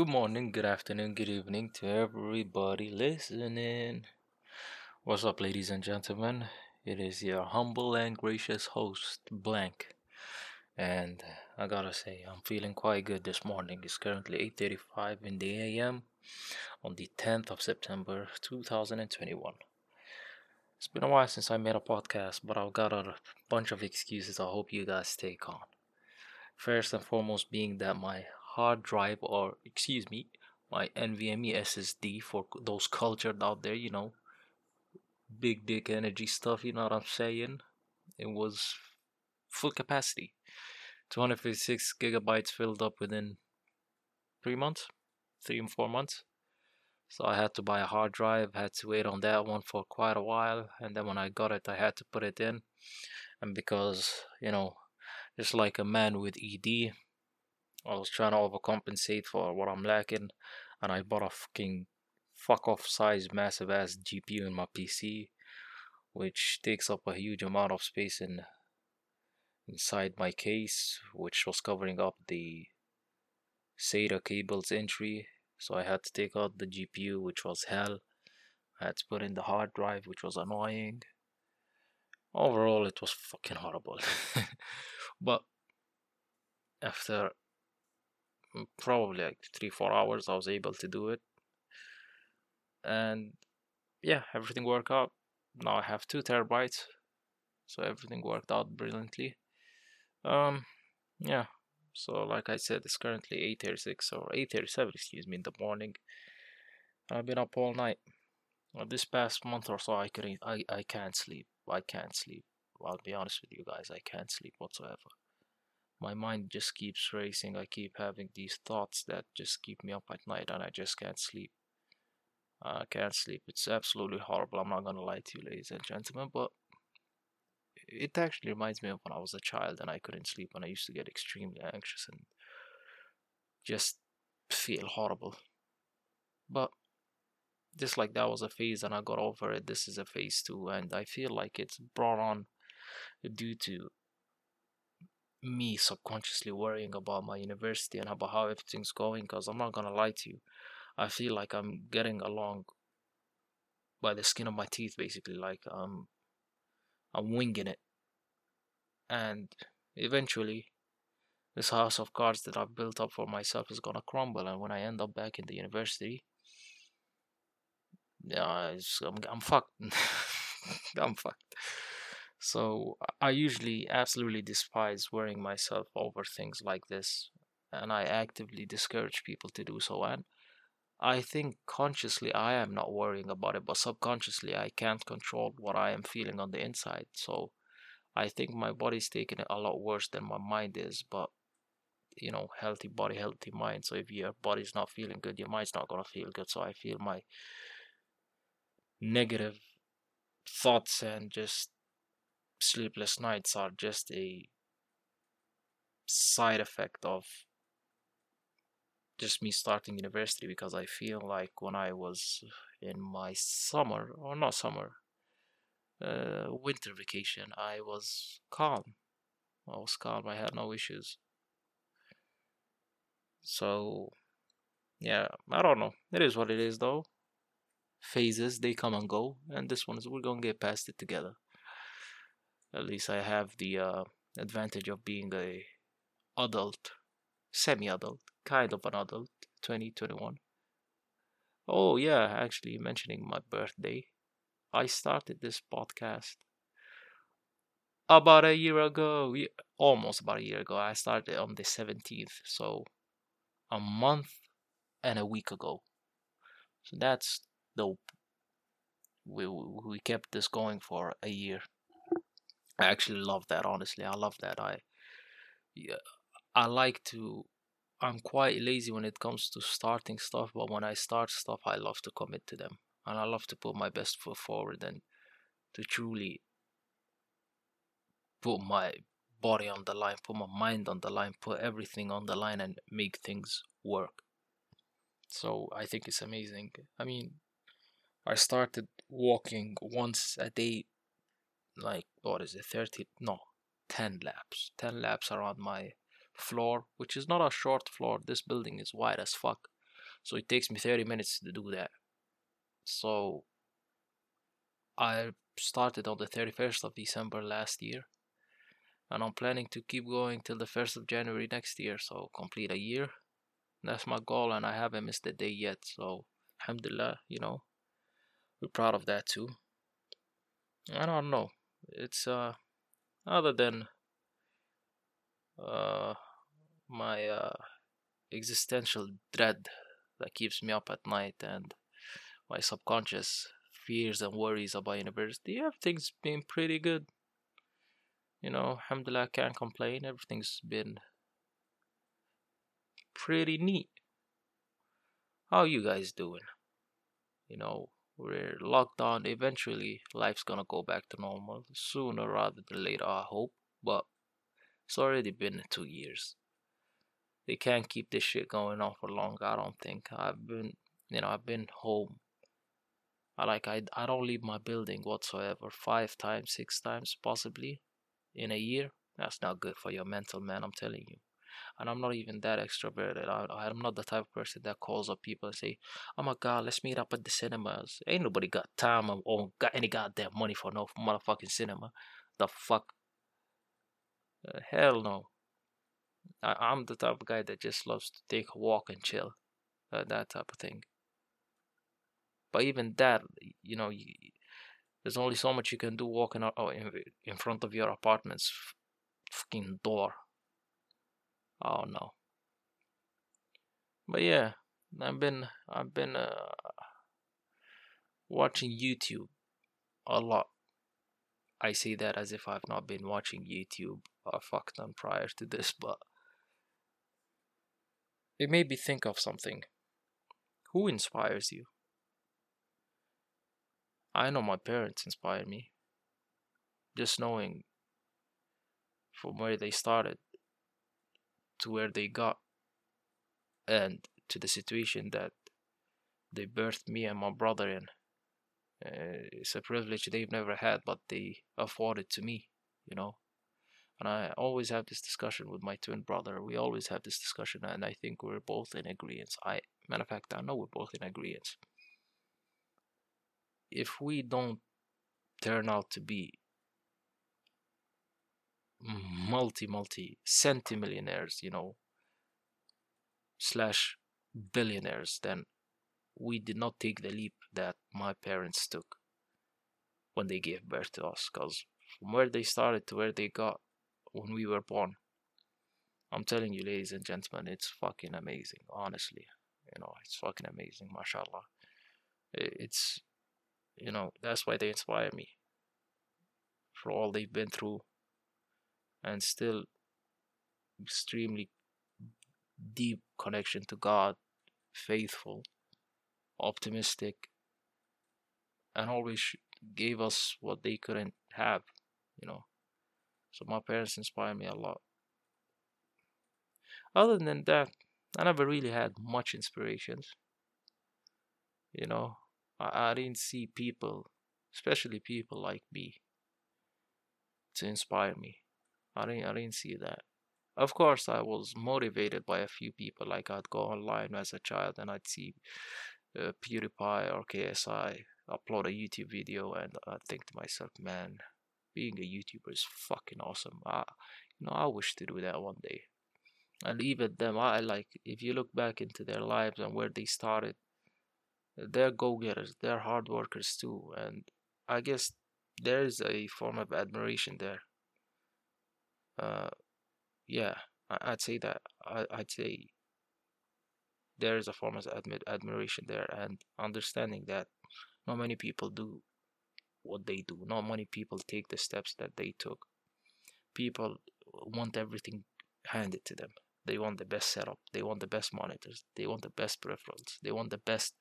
Good morning, good afternoon, good evening to everybody listening. What's up, ladies and gentlemen? It is your humble and gracious host, Blank. And I gotta say, I'm feeling quite good this morning. It's currently 8.35 in the AM on the 10th of September 2021. It's been a while since I made a podcast, but I've got a bunch of excuses I hope you guys take on. First and foremost being that my hard drive or excuse me my NVMe SSD for those cultured out there you know. Big dick energy stuff you know what I'm saying? It was full capacity. 256 gigabytes filled up within three months three and four months. So I had to buy a hard drive had to wait on that one for quite a while and then when I got it I had to put it in. And because you know just like a man with ED I was trying to overcompensate for what I'm lacking, and I bought a fucking fuck off size massive ass GPU in my PC, which takes up a huge amount of space in inside my case, which was covering up the SATA cables entry. So I had to take out the GPU, which was hell. I had to put in the hard drive, which was annoying. Overall, it was fucking horrible. but after probably like three four hours i was able to do it. And yeah everything worked out. Now i have two terabytes so everything worked out brilliantly. Um yeah so like i said it's currently 8.36 or 8.37 excuse me in the morning. I've been up all night. Well, this past month or so i couldn't i i can't sleep. I can't sleep. I'll be honest with you guys i can't sleep whatsoever my mind just keeps racing. I keep having these thoughts that just keep me up at night and I just can't sleep. I can't sleep. It's absolutely horrible. I'm not gonna lie to you, ladies and gentlemen, but it actually reminds me of when I was a child and I couldn't sleep and I used to get extremely anxious and just feel horrible. But just like that was a phase and I got over it, this is a phase too, and I feel like it's brought on due to me subconsciously worrying about my university and about how everything's going because I'm not gonna lie to you. I feel like I'm getting along by the skin of my teeth basically like um I'm winging it. And eventually this house of cards that I've built up for myself is gonna crumble and when I end up back in the university yeah, I'm, I'm fucked. I'm fucked. So I usually absolutely despise worrying myself over things like this, and I actively discourage people to do so. And I think consciously I am not worrying about it, but subconsciously I can't control what I am feeling on the inside. So I think my body's taking it a lot worse than my mind is, but you know, healthy body, healthy mind. So if your body's not feeling good, your mind's not gonna feel good. So I feel my negative thoughts and just sleepless nights are just a side effect of just me starting university because I feel like when I was in my summer or not summer uh, winter vacation I was calm. I was calm. I had no issues. So yeah I don't know. It is what it is though. Phases they come and go and this one is we're gonna get past it together at least I have the uh, advantage of being a adult, semi-adult, kind of an adult, 2021. Oh yeah, actually mentioning my birthday, I started this podcast about a year ago, almost about a year ago. I started on the 17th, so a month and a week ago. So that's dope. We we kept this going for a year. I actually love that. Honestly, I love that. I yeah, I like to. I'm quite lazy when it comes to starting stuff, but when I start stuff, I love to commit to them, and I love to put my best foot forward and to truly put my body on the line, put my mind on the line, put everything on the line, and make things work. So I think it's amazing. I mean, I started walking once a day like what is it 30 no 10 laps 10 laps around my floor which is not a short floor this building is wide as fuck So it takes me 30 minutes to do that. So I started on the 31st of December last year. And I'm planning to keep going till the 1st of January next year. So complete a year. That's my goal and I haven't missed a day yet. So alhamdulillah, you know, we're proud of that too. I don't know. It's uh other than uh my uh existential dread that keeps me up at night and my subconscious fears and worries about university, everything's been pretty good. You know, alhamdulillah, can't complain. Everything's been pretty neat. How you guys doing? You know, we're locked down. Eventually, life's gonna go back to normal sooner rather than later, I hope. But it's already been two years. They can't keep this shit going on for long. I don't think. I've been, you know, I've been home. I like I I don't leave my building whatsoever. Five times, six times, possibly, in a year. That's not good for your mental man. I'm telling you and I'm not even that extroverted. I, I'm not the type of person that calls up people and say, "Oh my God, let's meet up at the cinemas." Ain't nobody got time or, got any goddamn money for no motherfucking cinema. The fuck? Uh, hell no. I, am the type of guy that just loves to take a walk and chill, uh, that type of thing. But even that, you know, you, there's only so much you can do walking out in, in front of your apartment's fucking door Oh no. But yeah, I've been I've been uh, watching YouTube a lot. I say that as if I've not been watching YouTube a fuck done prior to this, but it made me think of something. Who inspires you? I know my parents inspired me. Just knowing from where they started to where they got and to the situation that they birthed me and my brother in. Uh, it's a privilege they've never had, but they afforded to me, you know. And I always have this discussion with my twin brother. We always have this discussion, and I think we're both in agreement. I, matter of fact, I know we're both in agreement. If we don't turn out to be multi multi centimillionaires you know slash billionaires then we did not take the leap that my parents took when they gave birth to us because from where they started to where they got when we were born i'm telling you ladies and gentlemen it's fucking amazing honestly you know it's fucking amazing mashallah. It's you know that's why they inspire me for all they've been through and still extremely deep connection to God, faithful, optimistic, and always gave us what they couldn't have, you know. So my parents inspired me a lot. Other than that, I never really had much inspirations. You know, I, I didn't see people, especially people like me, to inspire me. I didn't, I didn't see that. Of course, I was motivated by a few people. Like I'd go online as a child and I'd see uh, PewDiePie or KSI upload a YouTube video, and I'd think to myself, man, being a YouTuber is fucking awesome. I, you know, I wish to do that one day. And even them, I like if you look back into their lives and where they started, they're go-getters, they're hard workers too, and I guess there is a form of admiration there uh, yeah, I, would say that. I, I'd say there is a form of admi- admiration there and understanding that not many people do what they do. Not many people take the steps that they took. People want everything handed to them. They want the best setup. They want the best monitors. They want the best peripherals. They want the best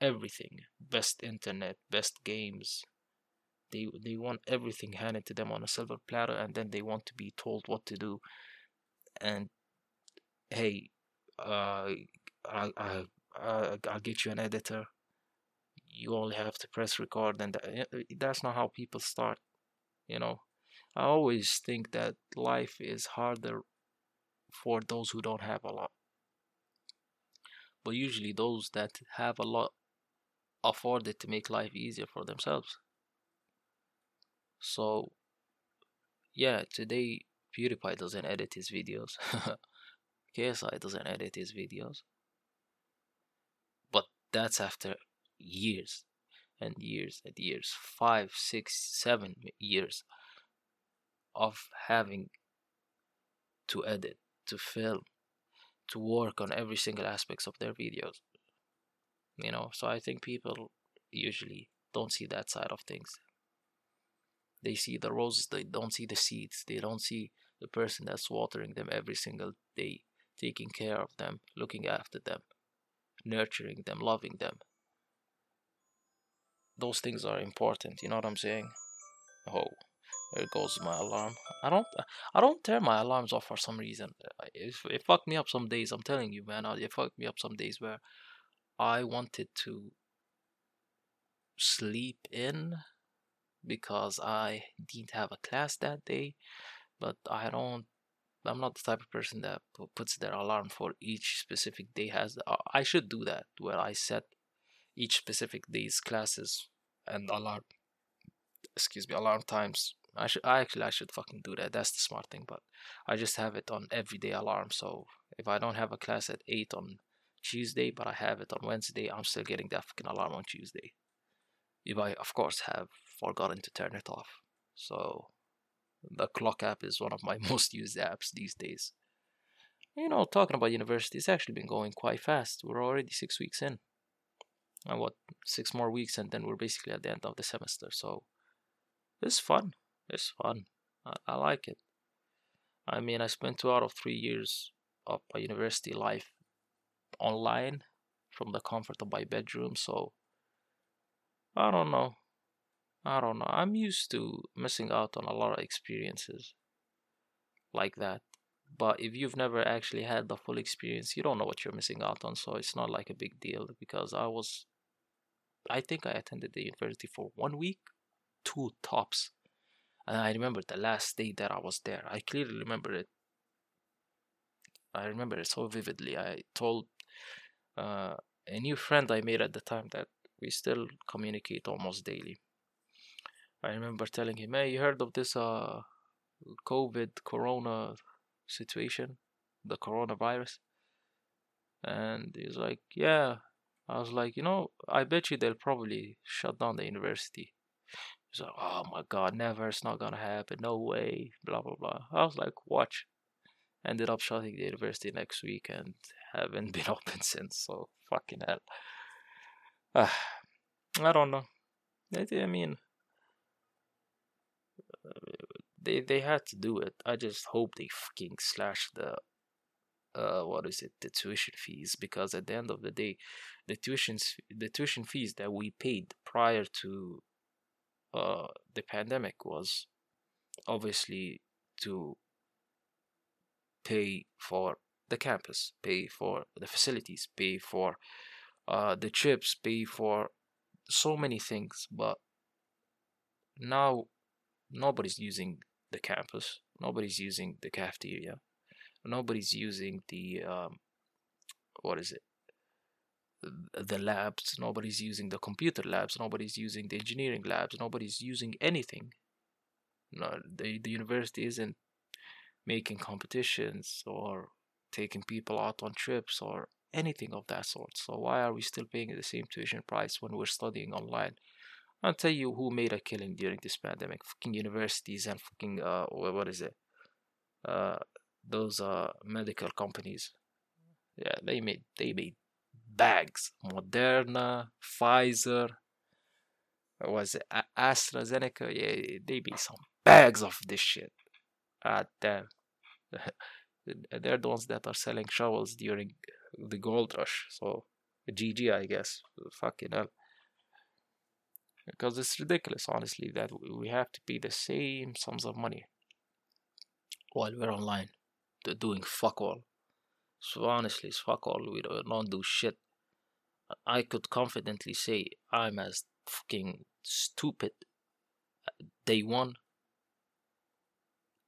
everything. Best internet, best games, they they want everything handed to them on a silver platter, and then they want to be told what to do. And hey, uh, I I I'll get you an editor. You only have to press record, and eh, eh, that's not how people start. You know, I always think that life is harder for those who don't have a lot. but usually those that have a lot afford it to make life easier for themselves. So, yeah, today PewDiePie doesn't edit his videos. KSI doesn't edit his videos. But that's after years and years and years five, six, seven years of having to edit, to film, to work on every single aspects of their videos. You know, so I think people usually don't see that side of things. They see the roses, they don't see the seeds, they don't see the person that's watering them every single day, taking care of them, looking after them, nurturing them, loving them. Those things are important, you know what I'm saying? Oh, there goes my alarm. I don't I don't turn my alarms off for some reason. It, it fucked me up some days, I'm telling you, man. It fucked me up some days where I wanted to sleep in because I didn't have a class that day, but I don't. I'm not the type of person that puts their alarm for each specific day. Has uh, I should do that where I set each specific day's classes and alarm. Excuse me, alarm times. I should. I actually I should fucking do that. That's the smart thing. But I just have it on everyday alarm. So if I don't have a class at eight on Tuesday, but I have it on Wednesday, I'm still getting that fucking alarm on Tuesday. If I, of course, have forgotten to turn it off. So the clock app is one of my most used apps these days. You know, talking about university, it's actually been going quite fast. We're already six weeks in. And what, six more weeks, and then we're basically at the end of the semester. So it's fun. It's fun. I, I like it. I mean, I spent two out of three years of my university life online from the comfort of my bedroom. So I don't know. I don't know. I'm used to missing out on a lot of experiences like that. But if you've never actually had the full experience, you don't know what you're missing out on. So it's not like a big deal because I was, I think I attended the university for one week, two tops. And I remember the last day that I was there. I clearly remember it. I remember it so vividly. I told uh, a new friend I made at the time that we still communicate almost daily. I remember telling him, "Hey, you heard of this uh, COVID Corona situation, the coronavirus?" And he's like, "Yeah." I was like, "You know, I bet you they'll probably shut down the university." He's like, "Oh my God, never! It's not gonna happen. No way!" Blah blah blah. I was like, "Watch." Ended up shutting the university next week and haven't been open since. So fucking hell. Uh, I don't know. I mean, they they had to do it. I just hope they fucking slash the uh what is it the tuition fees because at the end of the day the tuitions the tuition fees that we paid prior to uh the pandemic was obviously to pay for the campus, pay for the facilities, pay for uh, the chips pay for so many things. But now nobody's using the campus, nobody's using the cafeteria, nobody's using the um, what is it? The labs, nobody's using the computer labs, nobody's using the engineering labs, nobody's using anything. No, the, the university isn't making competitions or taking people out on trips or anything of that sort. So why are we still paying the same tuition price when we're studying online? I'll tell you who made a killing during this pandemic. Fucking universities and fucking uh what is it? Uh those uh medical companies. Yeah, they made they made bags. Moderna, Pfizer, was it AstraZeneca? Yeah, they made some bags of this shit. Ah damn. they're the ones that are selling shovels during the gold rush. So GG, I guess. Fucking hell. Because it's ridiculous, honestly, that we have to pay the same sums of money while we're online. They're doing fuck all. So honestly, it's fuck all. We don't do shit. I could confidently say I'm as fucking stupid uh, day one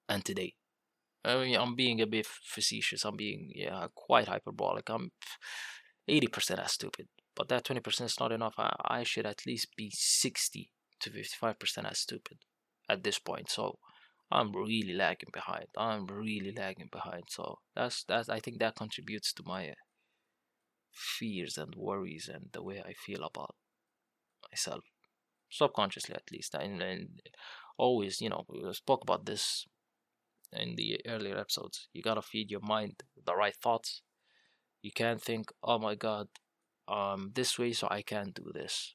and today. Oh, I mean, I'm being a bit facetious. I'm being yeah quite hyperbolic. I'm 80% as stupid. But that 20% is not enough. I, I should at least be 60 to 55% as stupid at this point. So I'm really lagging behind. I'm really lagging behind. So that's that's I think that contributes to my uh, fears and worries and the way I feel about myself, subconsciously at least. And, and always, you know, we spoke about this in the earlier episodes. You gotta feed your mind the right thoughts. You can't think, oh my god, um, this way, so I can't do this.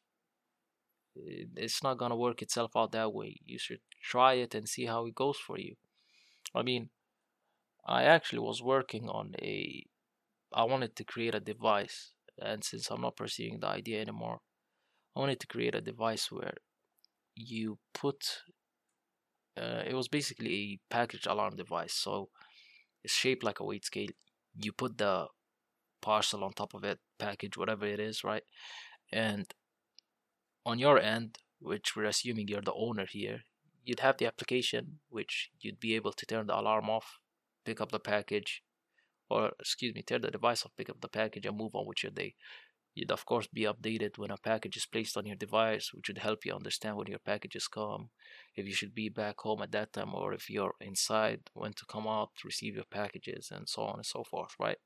It's not gonna work itself out that way. You should try it and see how it goes for you. I mean, I actually was working on a. I wanted to create a device, and since I'm not pursuing the idea anymore, I wanted to create a device where you put uh, it was basically a package alarm device so it's shaped like a weight scale. You put the parcel on top of it package whatever it is right? And on your end which we're assuming you're the owner here you'd have the application which you'd be able to turn the alarm off pick up the package or excuse me turn the device off pick up the package and move on with your day You'd of course be updated when a package is placed on your device, which would help you understand when your packages come, if you should be back home at that time, or if you're inside, when to come out to receive your packages, and so on and so forth, right?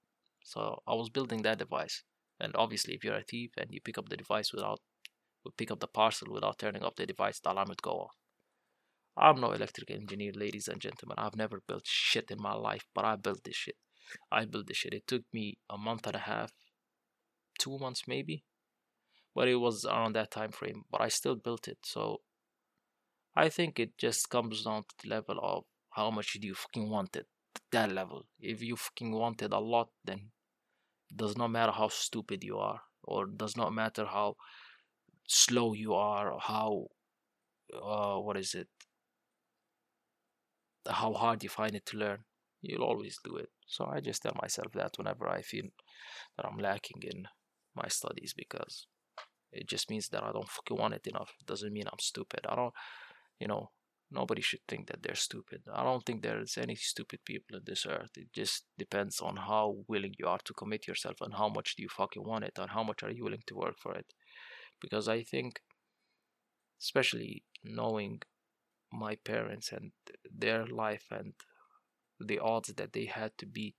So I was building that device. And obviously, if you're a thief and you pick up the device without, would pick up the parcel without turning off the device, the alarm would go off. I'm no electrical engineer, ladies and gentlemen. I've never built shit in my life, but I built this shit. I built this shit. It took me a month and a half two months maybe. But it was around that time frame but i still built it so i think it just comes down to the level of how much do you fucking want it that level. If you fucking want it a lot then it does not matter how stupid you are or does not matter how slow you are or how uh, what is it? How hard you find it to learn. You'll always do it. So i just tell myself that whenever i feel that i'm lacking in my studies because it just means that I don't fucking want it enough. It doesn't mean I'm stupid. I don't, you know, nobody should think that they're stupid. I don't think there's any stupid people in this earth. It just depends on how willing you are to commit yourself and how much do you fucking want it and how much are you willing to work for it. Because I think, especially knowing my parents and their life and the odds that they had to beat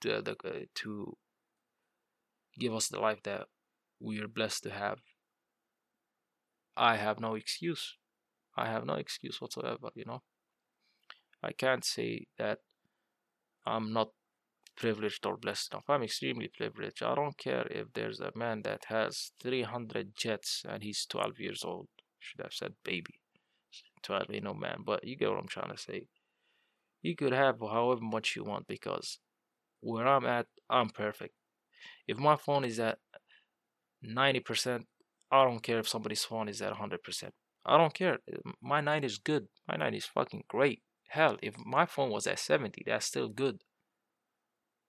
to, the, uh, to give us the life that we are blessed to have. I have no excuse. I have no excuse whatsoever, you know. I can't say that I'm not privileged or blessed enough. I'm extremely privileged. I don't care if there's a man that has 300 jets and he's 12 years old. Should have said baby. 12 ain't no man, but you get what I'm trying to say. You could have however much you want because where I'm at, I'm perfect. If my phone is at 90%, I don't care if somebody's phone is at 100%. I don't care. Uh, my 90 is good. My 90 is fucking great. Hell, if my phone was at 70, that's still good.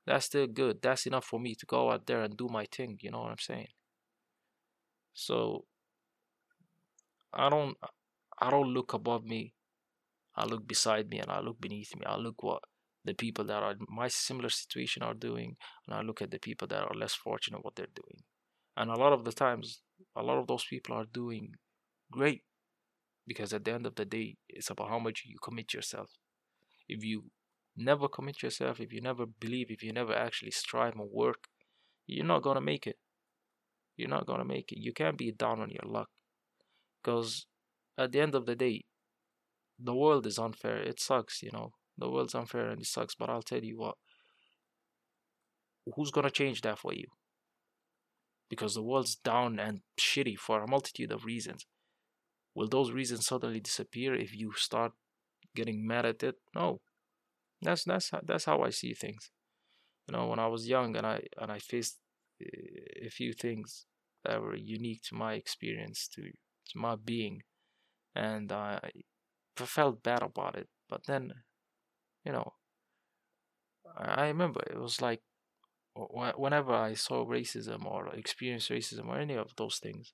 That's still good. That's enough for me to go out there and do my thing. You know what I'm saying? So I don't I don't look above me. I look beside me and I look beneath me. I look what the people that are in my similar situation are doing and i look at the people that are less fortunate what they're doing. And a lot of the times a lot of those people are doing great because at the end of the day it's about how much you commit yourself. If you never commit yourself if you never believe if you never actually strive and work you're not going to make it. You're not going to make it. You can't be down on your luck because at the end of the day the world is unfair. It sucks you know the world's unfair and it sucks, but I'll tell you what. Who's gonna change that for you? Because the world's down and shitty for a multitude of reasons. Will those reasons suddenly disappear if you start getting mad at it? No. That's that's that's how I see things. You know, when I was young and I and I faced eh, a few things that were unique to my experience, to to my being, and I felt bad about it. But then you know, I remember it was like whenever I saw racism or experienced racism or any of those things,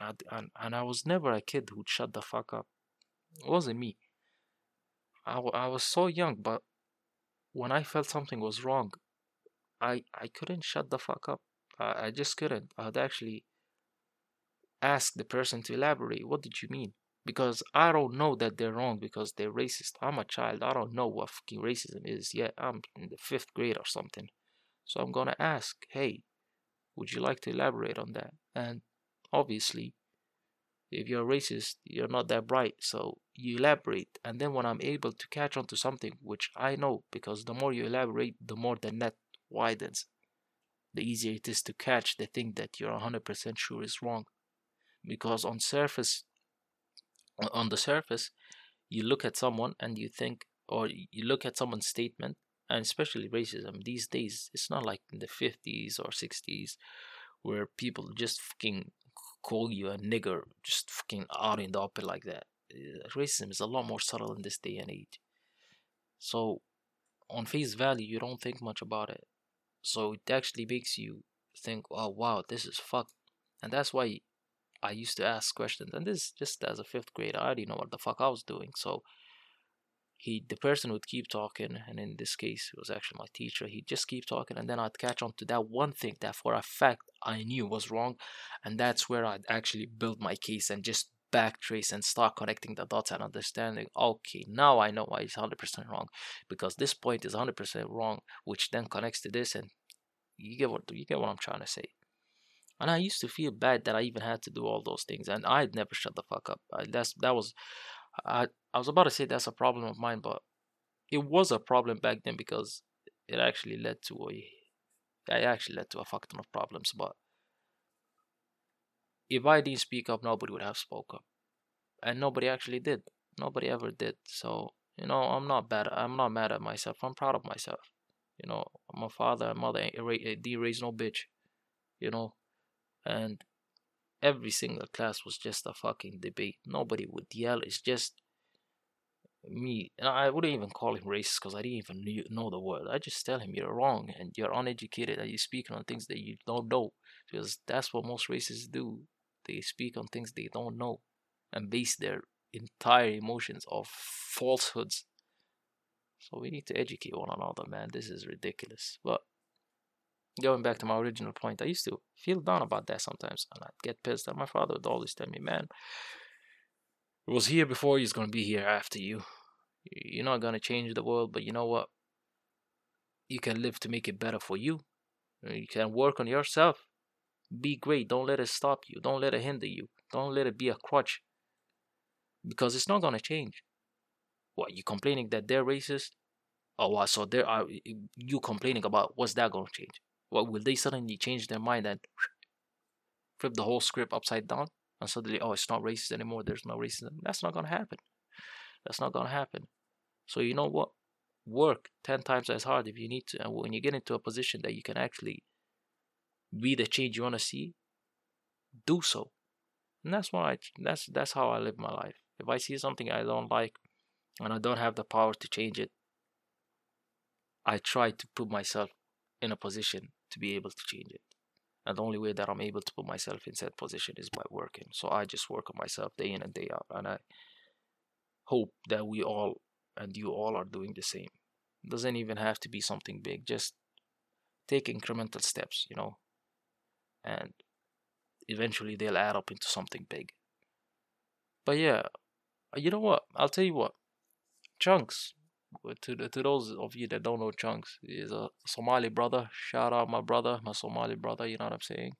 and I, and, and I was never a kid who'd shut the fuck up. It wasn't me. I, I was so young, but when I felt something was wrong, I I couldn't shut the fuck up. I, I just couldn't. I'd actually ask the person to elaborate. What did you mean? Because I don't know that they're wrong because they're racist. I'm a child. I don't know what fucking racism is yet. I'm in the fifth grade or something. So I'm gonna ask, hey, would you like to elaborate on that? And obviously, if you're racist, you're not that bright. So you elaborate. And then when I'm able to catch on to something, which I know, because the more you elaborate, the more the net widens, the easier it is to catch the thing that you're 100% sure is wrong. Because on surface, on the surface, you look at someone and you think, or you look at someone's statement, and especially racism these days, it's not like in the 50s or 60s where people just fucking call you a nigger just fucking out in the open like that. Uh, racism is a lot more subtle in this day and age. So, on face value, you don't think much about it. So, it actually makes you think, oh wow, this is fucked. And that's why I used to ask questions. And this just as a fifth grader, I already know what the fuck I was doing. So, he the person would keep talking and in this case it was actually my teacher he'd just keep talking and then i'd catch on to that one thing that for a fact i knew was wrong and that's where i'd actually build my case and just backtrace and start connecting the dots and understanding okay now i know why it's 100% wrong because this point is 100% wrong which then connects to this and you get what you get what i'm trying to say and I used to feel bad that I even had to do all those things, and I'd never shut the fuck up. I, that's that was I I was about to say that's a problem of mine, but it was a problem back then because it actually led to a it actually led to a fuck ton of problems. But if I didn't speak up, nobody would have spoke up, and nobody actually did. Nobody ever did. So you know, I'm not bad. I'm not mad at myself. I'm proud of myself. You know, my father and mother didn't raise no bitch. You know, and every single class was just a fucking debate. Nobody would yell. It's just me. And I wouldn't even call him racist because I didn't even know the word. I just tell him you're wrong and you're uneducated and you're speaking on things that you don't know. Because that's what most racists do. They speak on things they don't know and base their entire emotions off falsehoods. So we need to educate one another, man. This is ridiculous. But going back to my original point, I used to feel down about that sometimes, and I'd get pissed. And my father would always tell me, "Man, it was here before. He's gonna be here after you. You're not gonna change the world, but you know what? You can live to make it better for you. You can work on yourself. Be great. Don't let it stop you. Don't let it hinder you. Don't let it be a crutch. Because it's not gonna change. What you complaining that they're racist? Oh, what? So there are you complaining about? What's that gonna change? What will they suddenly change their mind and flip the whole script upside down and suddenly, oh, it's not racist anymore. There's no racism. That's not gonna happen. That's not gonna happen. So you know what? Work ten times as hard if you need to, and when you get into a position that you can actually be the change you want to see, do so. And that's why I, that's that's how I live my life. If I see something I don't like, and I don't have the power to change it, I try to put myself in a position to be able to change it. And the only way that I'm able to put myself in that position is by working. So I just work on myself day in and day out. And I hope that we all and you all are doing the same. It doesn't even have to be something big. Just take incremental steps, you know. And eventually they'll add up into something big. But yeah, you know what? I'll tell you what. Chunkz, to the, to those of you that don't know Chunkz, he's a Somali brother. Shout out my brother, my Somali brother. You know what I'm saying?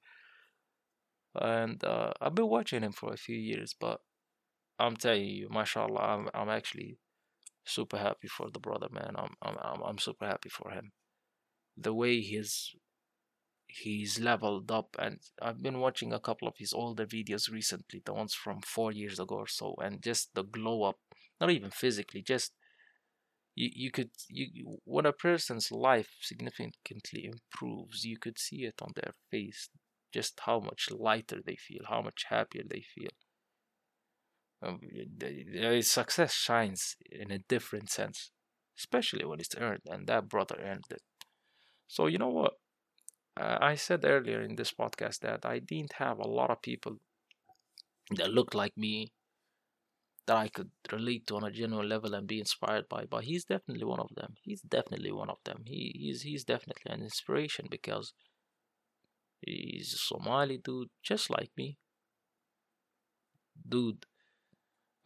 And uh, I've been watching him for a few years, but I'm telling you, mashallah, I'm I'm actually super happy for the brother, man. I'm I'm I'm, super happy for him. The way he's he's leveled up, and I've been watching a couple of his older videos recently, the ones from four years ago or so, and just the glow up, not even physically, just you, you could you when a person's life significantly improves you could see it on their face just how much lighter they feel how much happier they feel. Um, the, success shines in a different sense especially when it's earned and that brother earned it. So you know what? Uh, i said earlier in this podcast that i didn't have a lot of people that looked like me that I could relate to on a genuine level and be inspired by. But he's definitely one of them. He's definitely one of them. He he's he's definitely an inspiration because he's a Somali dude, just like me. Dude,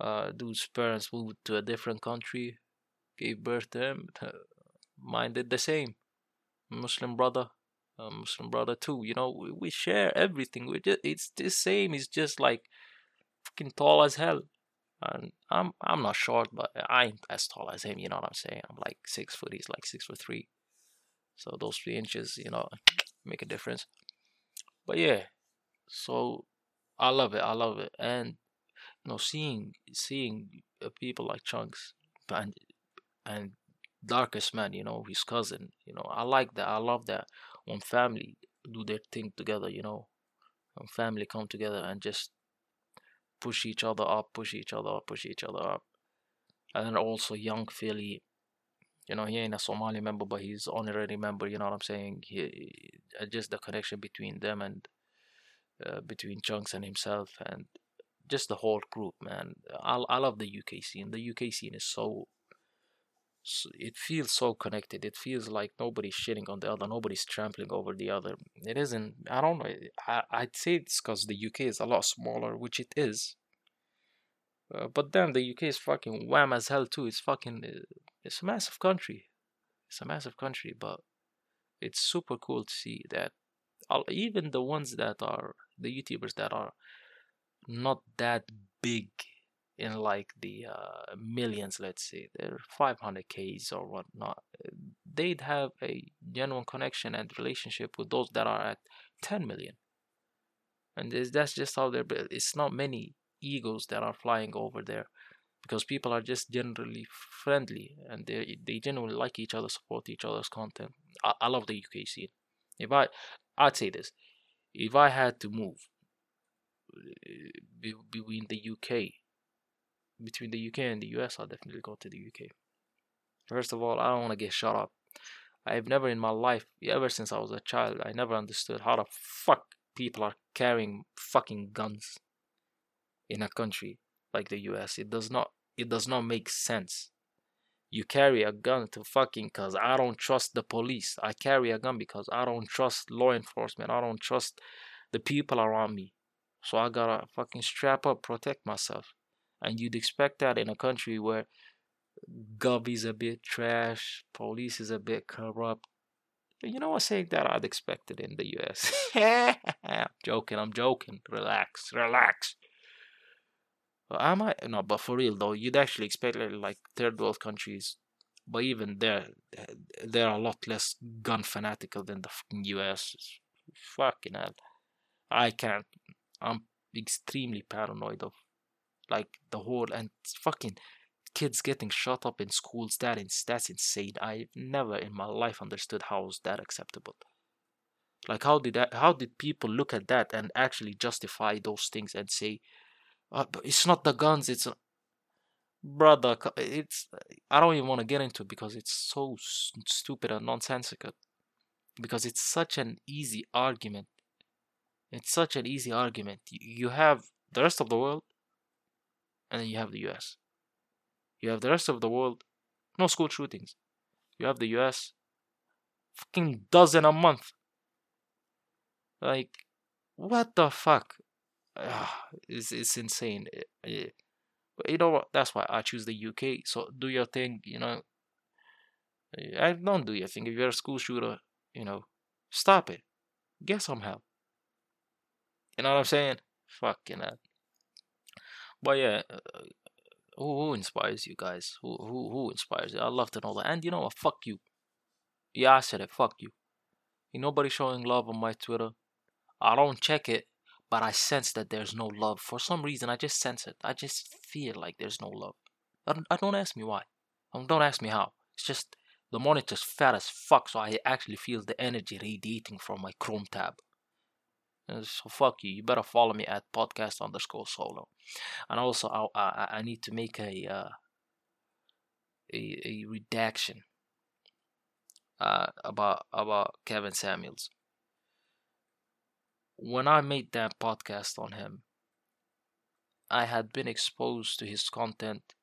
uh, dude's parents moved to a different country, gave birth to him. Mine did the same. Muslim brother, Muslim brother too. You know, we, we share everything. We just it's the same. He's just like fucking tall as hell. And I'm I'm not short, but I ain't as tall as him. You know what I'm saying? I'm like six foot. He's like six foot three. So those three inches, you know, make a difference. But yeah, so I love it. I love it, and you know, seeing seeing uh, people like Chunkz and and Darkest Man, you know, his cousin. You know, I like that. I love that when family do their thing together. You know, when family come together and just push each other up, push each other up, push each other up. And then also Yung Filly, you know, he ain't a Somali member, but he's honorary member. You know what I'm saying? He, uh, just the connection between them and uh, between Chunkz and himself, and just the whole group, man. I I love the UK scene. The UK scene is so. It feels so connected. It feels like nobody's shitting on the other. Nobody's trampling over the other. It isn't. I don't know. I I'd say it's because the UK is a lot smaller, which it is. Uh, but then the UK is fucking wham as hell too. It's fucking. Uh, it's a massive country. It's a massive country, but it's super cool to see that even the ones that are the YouTubers that are not that big in like the uh, millions, let's say they're 500k's or whatnot, they'd have a genuine connection and relationship with those that are at 10 million. And that's just how they're. built. It's not many egos that are flying over there because people are just generally friendly and they they genuinely like each other, support each other's content. I, I love the UK scene. If I, I'd say this, if I had to move uh, between the UK, between the UK and the US, I'll definitely go to the UK. First of all, I don't want to get shot up. I've never in my life, ever since I was a child, I never understood how the fuck people are carrying fucking guns in a country like the US. It does not it does not make sense. You carry a gun to fucking cause I don't trust the police. I carry a gun because I don't trust law enforcement. I don't trust the people around me. So I gotta fucking strap up, protect myself. And you'd expect that in a country where Govey's a bit trash, police is a bit corrupt. You know what? Saying that I'd expect it in the US. I'm joking, I'm joking. Relax, relax. Am I no, but for real though, you'd actually expect like third world countries, but even there, eh, they're a lot less gun fanatical than the fucking U.S. Fucking hell, I can't. I'm extremely paranoid of like the whole and fucking kids getting shot up in schools. That is that's insane. I've never in my life understood how is that acceptable. Like how did that? How did people look at that and actually justify those things and say? Uh, it's not the guns. It's brother. It's I don't even want to get into it because it's so stupid and nonsensical. Because it's such an easy argument. It's such an easy argument. You have the rest of the world, and then you have the U.S. You have the rest of the world, no school shootings. You have the U.S. Fucking dozen a month. Like, what the fuck? uh, it's, it's insane. It, it, you know what? That's why I choose the UK. So do your thing, you know. I don't do your thing. If you're a school shooter, you know, stop it. Get some help. You know what I'm saying? Fucking hell. But yeah, uh, who, who inspires you guys? Who who who inspires you? I'd love to know that. And you know what? Fuck you. Yeah, I said it. Fuck you. Ain't nobody showing love on my Twitter. I don't check it but I sense that there's no love. For some reason, I just sense it. I just feel like there's no love. I don't, I don't ask me why. Um, don't ask me how. It's just the monitor's fat as fuck, so I actually feel the energy radiating from my Chrome tab. So fuck you. You better follow me at podcast underscore solo. And also, I I, I need to make a uh, a a redaction uh, about about Kevin Samuels when I made that podcast on him, I had been exposed to his content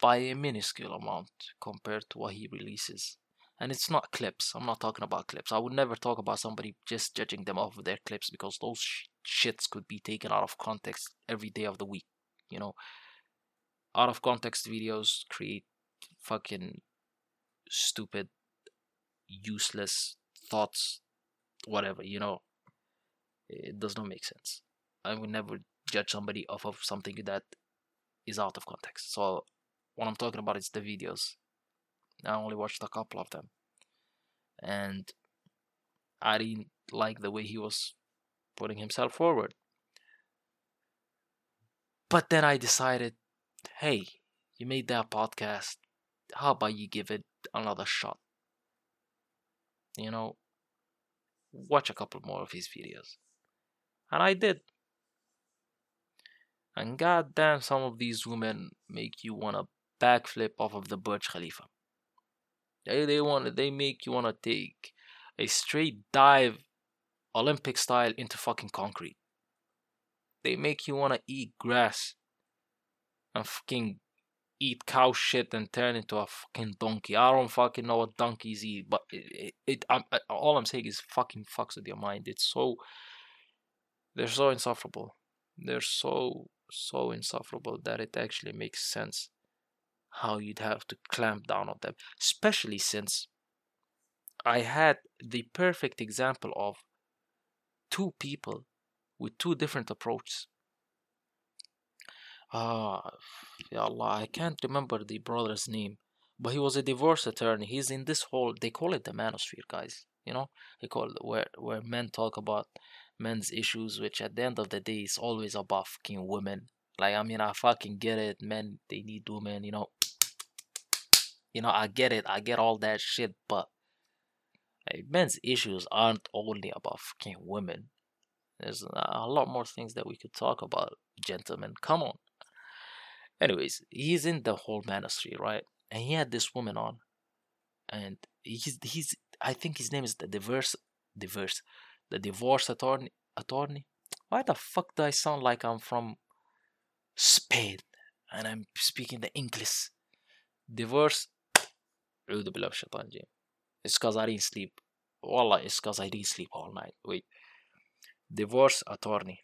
by a minuscule amount compared to what he releases. And it's not clips. I'm not talking about clips. I would never talk about somebody just judging them off of their clips because those sh- shits could be taken out of context every day of the week. You know, out of context videos create fucking stupid, useless thoughts, whatever, you know. It does not make sense. I would never judge somebody off of something that is out of context. So what I'm talking about is the videos. I only watched a couple of them. And I didn't like the way he was putting himself forward. But then I decided, hey, you made that podcast. How about you give it another shot? You know, watch a couple more of his videos. And I did. And goddamn, some of these women make you want to backflip off of the Burj Khalifa. They they want they make you want to take a straight dive, Olympic style, into fucking concrete. They make you want to eat grass and fucking eat cow shit and turn into a fucking donkey. I don't fucking know what donkeys eat, but it, it, it I, all I'm saying is fucking fucks with your mind. It's so they're so insufferable. They're so so insufferable that it actually makes sense how you'd have to clamp down on them, especially since I had the perfect example of two people with two different approaches. Ah, uh, Allah, I can't remember the brother's name, but he was a divorce attorney. He's in this whole, they call it the manosphere, guys. You know, they call it where where men talk about men's issues, which at the end of the day is always about fucking women. Like, I mean, I fucking get it. Men, they need women, you know. You know, I get it. I get all that shit, but men's issues aren't only about fucking women. There's a lot more things that we could talk about, gentlemen. Come on. Anyways, he's in the whole manosphere, right? And he had this woman on, and he's he's I think his name is the divorce divorce the divorce attorney attorney. Why the fuck do I sound like I'm from Spain and I'm speaking the English? Divorce. It's cause I didn't sleep. Wallah, it's cause I didn't sleep all night. Wait. Divorce attorney.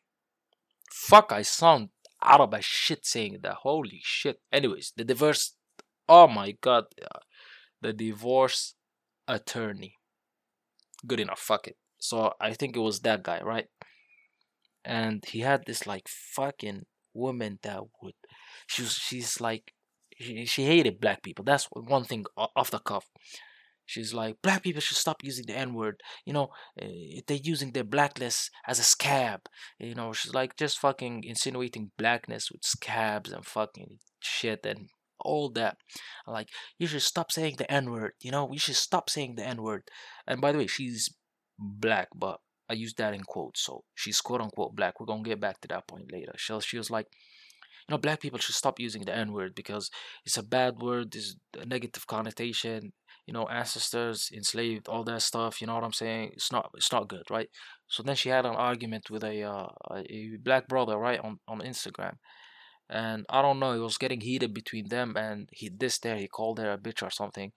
Fuck, I sound Arab shit saying that. Holy shit. Anyways, the divorce. Oh my god. The divorce attorney. Good enough. Fuck it. So I think it was that guy, right? And he had this like fucking woman that would. She was. She's like. She, hated black people. That's one thing off the cuff. She's like, black people should stop using the N word. You know, uh, they're using their blackness as a scab. You know, she's like just fucking insinuating blackness with scabs and fucking shit and all that. Like, you should stop saying the N word. You know, we should stop saying the N word. And by the way, she's black, but I use that in quotes. So she's quote unquote black. We're gonna get back to that point later. She, she was like, you know, black people should stop using the N word because it's a bad word, there's a negative connotation, you know, ancestors enslaved, all that stuff. You know what I'm saying? It's not, it's not good, right? So then she had an argument with a uh, a black brother, right, on on Instagram, and I don't know, it was getting heated between them, and he this there he called her a bitch or something,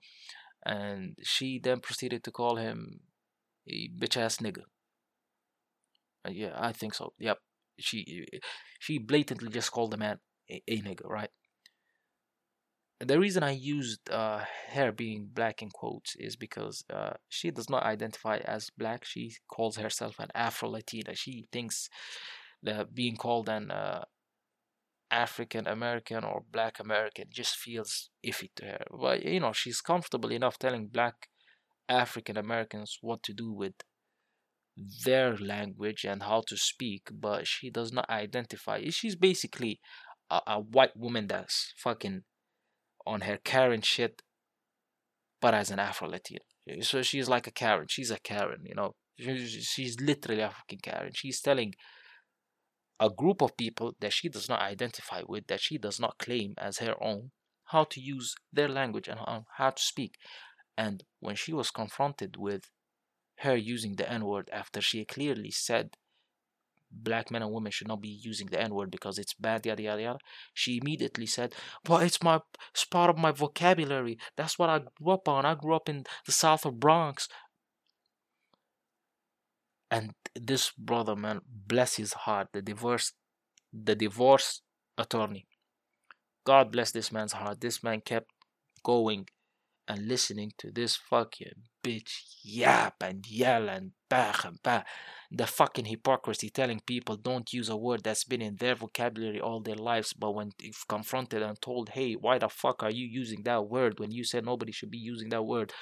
and she then proceeded to call him a bitch ass nigga. Uh, yeah, I think so. Yep, she she blatantly just called the man a, a nigga, right? the reason I used uh, her being black in quotes is because uh, she does not identify as black. She calls herself an Afro Latina. She thinks that being called an uh, African American or Black American just feels iffy to her. But you know, she's comfortable enough telling Black African Americans what to do with their language and how to speak, but she does not identify. She's basically a, a white woman that's fucking on her Karen shit, but as an Afro Latina. So she's like a Karen. She's a Karen, you know. She's literally a fucking Karen. She's telling a group of people that she does not identify with, that she does not claim as her own, how to use their language and um, how to speak. And when she was confronted with her using the N word after she clearly said black men and women should not be using the N word because it's bad, yada yada yada. She immediately said, "Well, it's my it's part of my vocabulary. That's what I grew up on. I grew up in the South of Bronx." And this brother, man, bless his heart, the divorce, the divorce attorney. God bless this man's heart. This man kept going and listening to this fucking bitch yap and yell and bah and bah. The fucking hypocrisy telling people don't use a word that's been in their vocabulary all their lives, but when confronted and told, hey, why the fuck are you using that word when you said nobody should be using that word?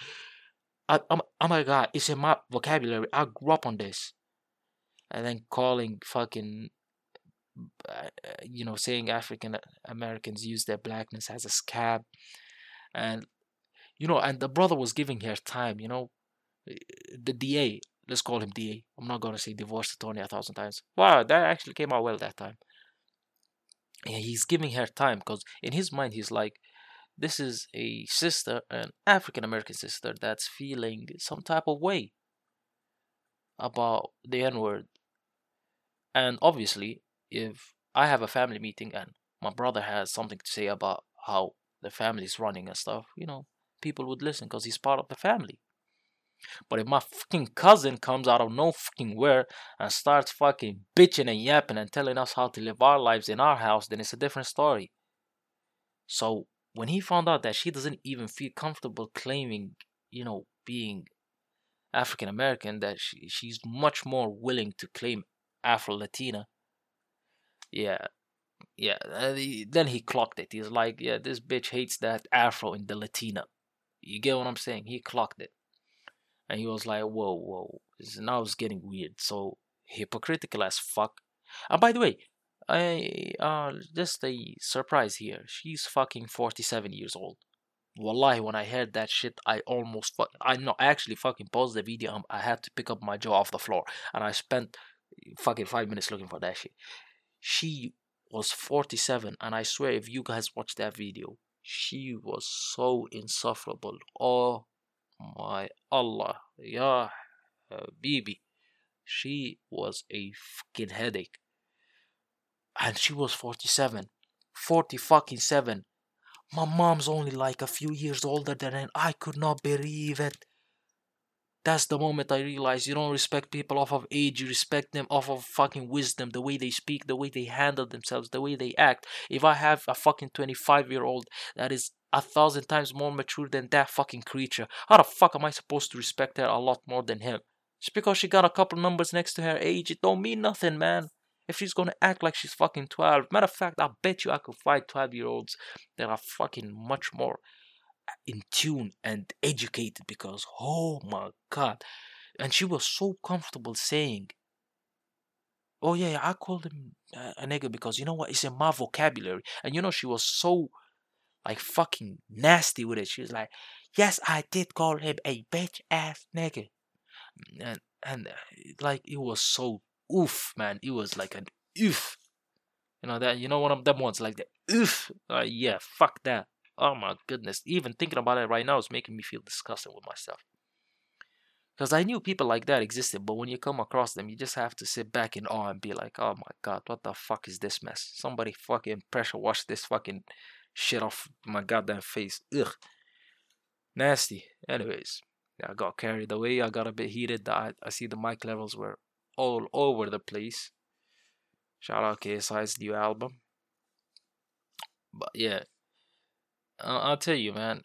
I, oh, my god, it's in my vocabulary. I grew up on this. And then calling fucking, uh, you know, saying African Americans use their blackness as a scab. And you know, and the brother was giving her time, you know. Eh, the DA, let's call him DA. I'm not gonna say divorce attorney a thousand times. Wow, that actually came out well that time. He's giving her time because in his mind he's like, this is a sister, an African American sister that's feeling some type of way about the N word. And obviously, if I have a family meeting and my brother has something to say about how the family's running and stuff, you know, people would listen because he's part of the family. But if my fucking cousin comes out of no fucking where and starts fucking bitching and yapping and telling us how to live our lives in our house, then it's a different story. So when he found out that she doesn't even feel comfortable claiming, you know, being African American, that she, she's much more willing to claim Afro Latina. Yeah, yeah. Uh, then he clocked it. He's like, yeah, this bitch hates that Afro in the Latina. You get what I'm saying? He clocked it. And he was like, whoa, whoa. Now it's getting weird. So hypocritical as fuck. And by the way, I uh just a surprise here. She's fucking 47 years old. Wallahi, when I heard that shit, I almost I know I actually fucking paused the video. Um, I had to pick up my jaw off the floor, and I spent fucking five minutes looking for that shit. She was 47, and I swear, if you guys watch that video, she was so insufferable. Oh my Allah, Ya Bibi. She was a fucking headache. And she was 47. 40 fucking 7. My mom's only like a few years older than her. I could not believe it. That's the moment I realized you don't respect people off of age, you respect them off of fucking wisdom, the way they speak, the way they handle themselves, the way they act. If I have a fucking 25 year old that is a thousand times more mature than that fucking creature, how the fuck am I supposed to respect her a lot more than him? Just because she got a couple numbers next to her age, it don't mean nothing, man. If she's gonna act like she's fucking 12, matter of fact, I bet you I could find 12 year olds that are fucking much more in tune and educated because oh my god. And she was so comfortable saying oh yeah, yeah i called him uh, a nigga because you know what it's in my vocabulary. And you know she was so like fucking nasty with it. She was like yes i did call him a bitch ass nigga and and uh, like it was so oof man. It was like an oof. You know that you know one of them ones like the oof. Yeah fuck that Oh my goodness. Even thinking about it right now is making me feel disgusted with myself. Because I knew people like that existed, but when you come across them, you just have to sit back in awe and be like, oh my god, what the fuck is this mess? Somebody fucking pressure wash this fucking shit off my goddamn face. Ugh. Nasty. Anyways, I got carried away. I got a bit heated. I, I see the mic levels were all over the place. Shout out KSI's new album. But yeah, I'll tell you, man.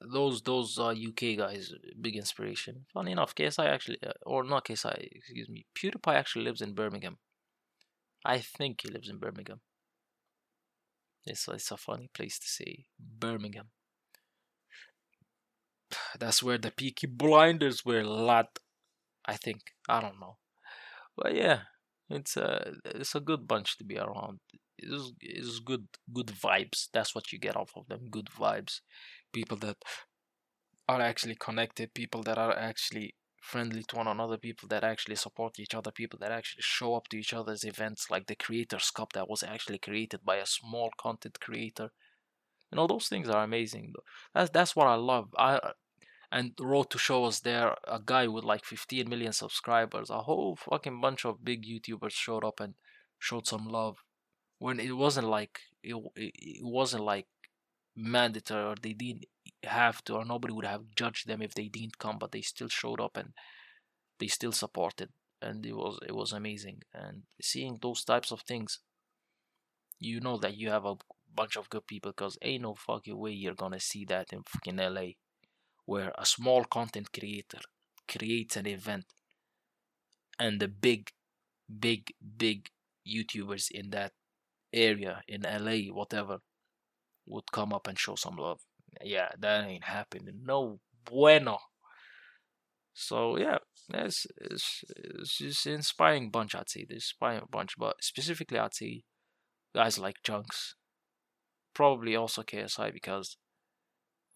Those those uh, UK guys, big inspiration. Funny enough, KSI actually, uh, or not KSI, excuse me, PewDiePie actually lives in Birmingham. I think he lives in Birmingham. It's it's a funny place to say Birmingham. That's where the Peaky Blinders were lad. I think I don't know, but yeah, it's a it's a good bunch to be around is is good good vibes that's what you get off of them good vibes people that are actually connected people that are actually friendly to one another people that actually support each other people that actually show up to each other's events like the creators cup that was actually created by a small content creator you know those things are amazing that's that's what i love i and Road to Show was there. A guy with like 15 million subscribers. A whole fucking bunch of big YouTubers showed up and showed some love. When it wasn't like it, it wasn't like mandatory or they didn't have to or nobody would have judged them if they didn't come, but they still showed up and they still supported. And it was it was amazing. And seeing those types of things you know that you have a bunch of good people because ain't no fucking way you're gonna see that in fucking LA where a small content creator creates an event and the big big big YouTubers in that area in LA whatever would come up and show some love yeah that ain't happening no bueno so yeah it's, it's, it's just inspiring bunch I'd say the inspiring bunch but specifically I'd say guys like Chunkz probably also KSI because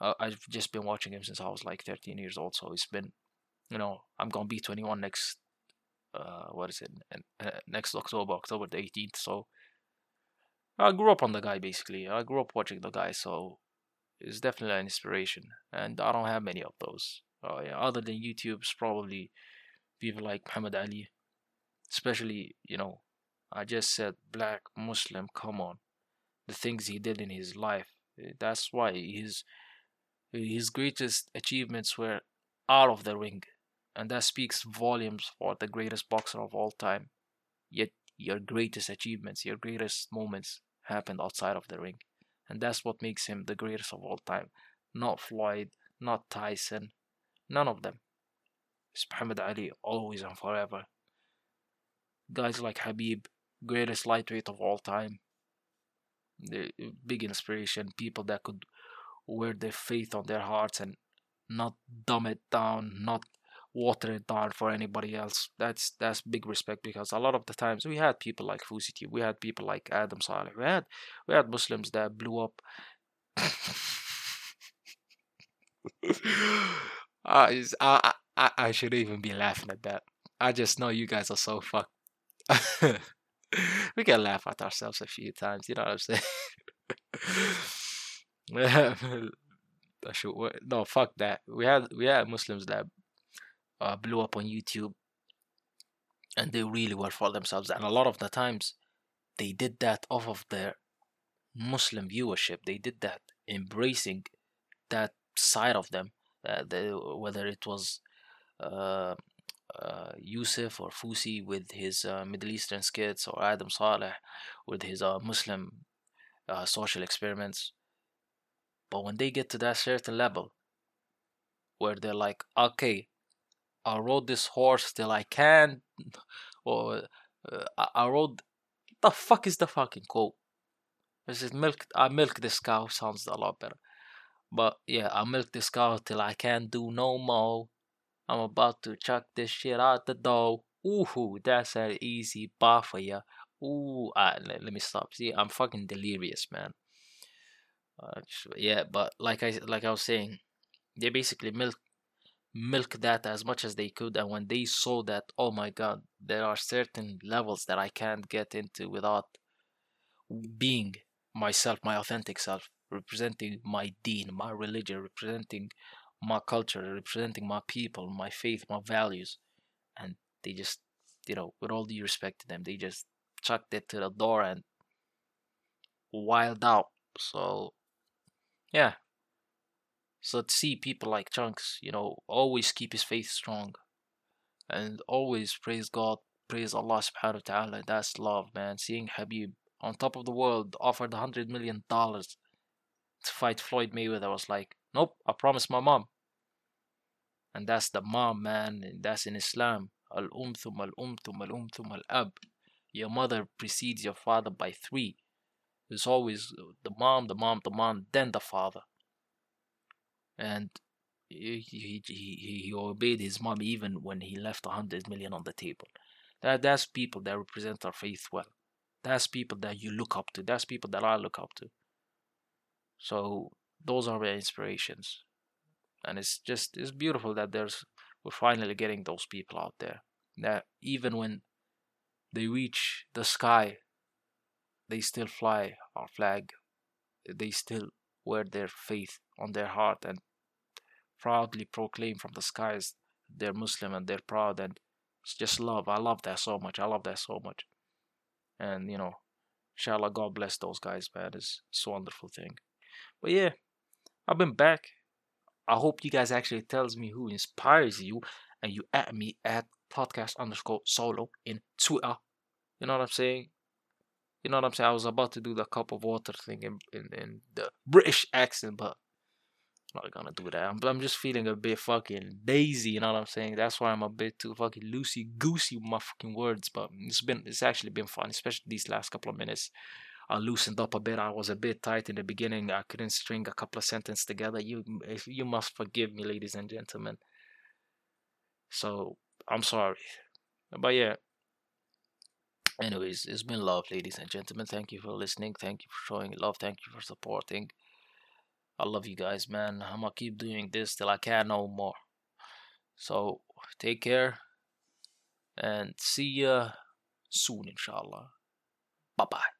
uh, I've just been watching him since I was like 13 years old. So it's been, you know, I'm gonna be 21 next, uh, what is it, uh, next October, October the 18th. So I grew up on the guy basically. I grew up watching the guy, so it's definitely an inspiration. And I don't have many of those. Uh, yeah, other than YouTube's probably people like Muhammad Ali, especially you know, I just said black Muslim. Come on, the things he did in his life. Eh, that's why his his greatest achievements were out of the ring, and that speaks volumes for the greatest boxer of all time. Yet your greatest achievements, your greatest moments happened outside of the ring, and that's what makes him the greatest of all time. Not Floyd, not Tyson, none of them. It's Muhammad Ali, always and forever. Guys like Khabib, greatest lightweight of all time, the uh, big inspiration people that could wear their faith on their hearts and not dumb it down not water it down for anybody else that's that's big respect because a lot of the times we had people like FouseyTube, we had people like Adam Saleh we had we had Muslims that blew up I, I I should even be laughing at that I just know you guys are so fucked we can laugh at ourselves a few times. You know what I'm saying? I should, no, fuck that. We had we had Muslims that uh, blew up on YouTube, and they really were for themselves. And a lot of the times, they did that off of their Muslim viewership. They did that embracing that side of them. Uh, whether it was uh, uh, Yusuf or Fousey with his uh, Middle Eastern skits or Adam Saleh with his uh, Muslim uh, social experiments. But when they get to that certain level where they're like, okay, I rode this horse till I can, or uh, I rode, the fuck is the fucking quote? This is milk. I milk this cow sounds a lot better, but yeah, I milk this cow till I can't do no more. I'm about to chuck this shit out the door. Ooh, that's an easy bar for ya. Ooh, ah, let, let me stop. See, I'm fucking delirious, man. Uh, yeah, but like I like I was saying, they basically milk milk that as much as they could, and when they saw that, oh my god, there are certain levels that I can't get into without being myself, my authentic self, representing my deen, my religion, representing my culture, representing my people, my faith, my values, and they just, you know, with all due respect to them, they just chucked it to the door and wild out. So, yeah. So to see people like Chunkz, you know, always keep his faith strong, and always praise God, praise Allah Subhanahu wa Taala. That's love, man. Seeing Khabib on top of the world offered a hundred million dollars to fight Floyd Mayweather was like, nope, I promised my mom. And that's the mom, man. That's in Islam. Al um thum al um thum al um thum al ab. Your mother precedes your father by three. It's always the mom, the mom, the mom, then the father. And he, he, he, obeyed his mom even when he left a hundred million on the table. That that's people that represent our faith well. That's people that you look up to. That's people that I look up to. So those are my inspirations and it's just it's beautiful that there's we're finally getting those people out there that even when they reach the sky they still fly our flag they still wear their faith on their heart and proudly proclaim from the skies they're Muslim and they're proud and it's just love. I love that so much. I love that so much. And you know, inshallah, God bless those guys, man. It's, it's a wonderful thing. But yeah, I've been back. I hope you guys actually tells me who inspires you and you at me at podcast underscore solo in Twitter. You know what I'm saying? You know what I'm saying? I was about to do the cup of water thing in, in, in the British accent, but not gonna do that. I'm, I'm just feeling a bit fucking lazy, you know what I'm saying? That's why I'm a bit too fucking loosey goosey with my fucking words. But it's been it's actually been fun, especially these last couple of minutes. I loosened up a bit. I was a bit tight in the beginning. I couldn't string a couple of sentences together. You you must forgive me, ladies and gentlemen. So I'm sorry. But yeah. Anyways, it's been love, ladies and gentlemen. Thank you for listening. Thank you for showing love. Thank you for supporting. I love you guys, man. I'm gonna keep doing this till I can't no more. So take care and see ya soon, inshallah. Bye bye.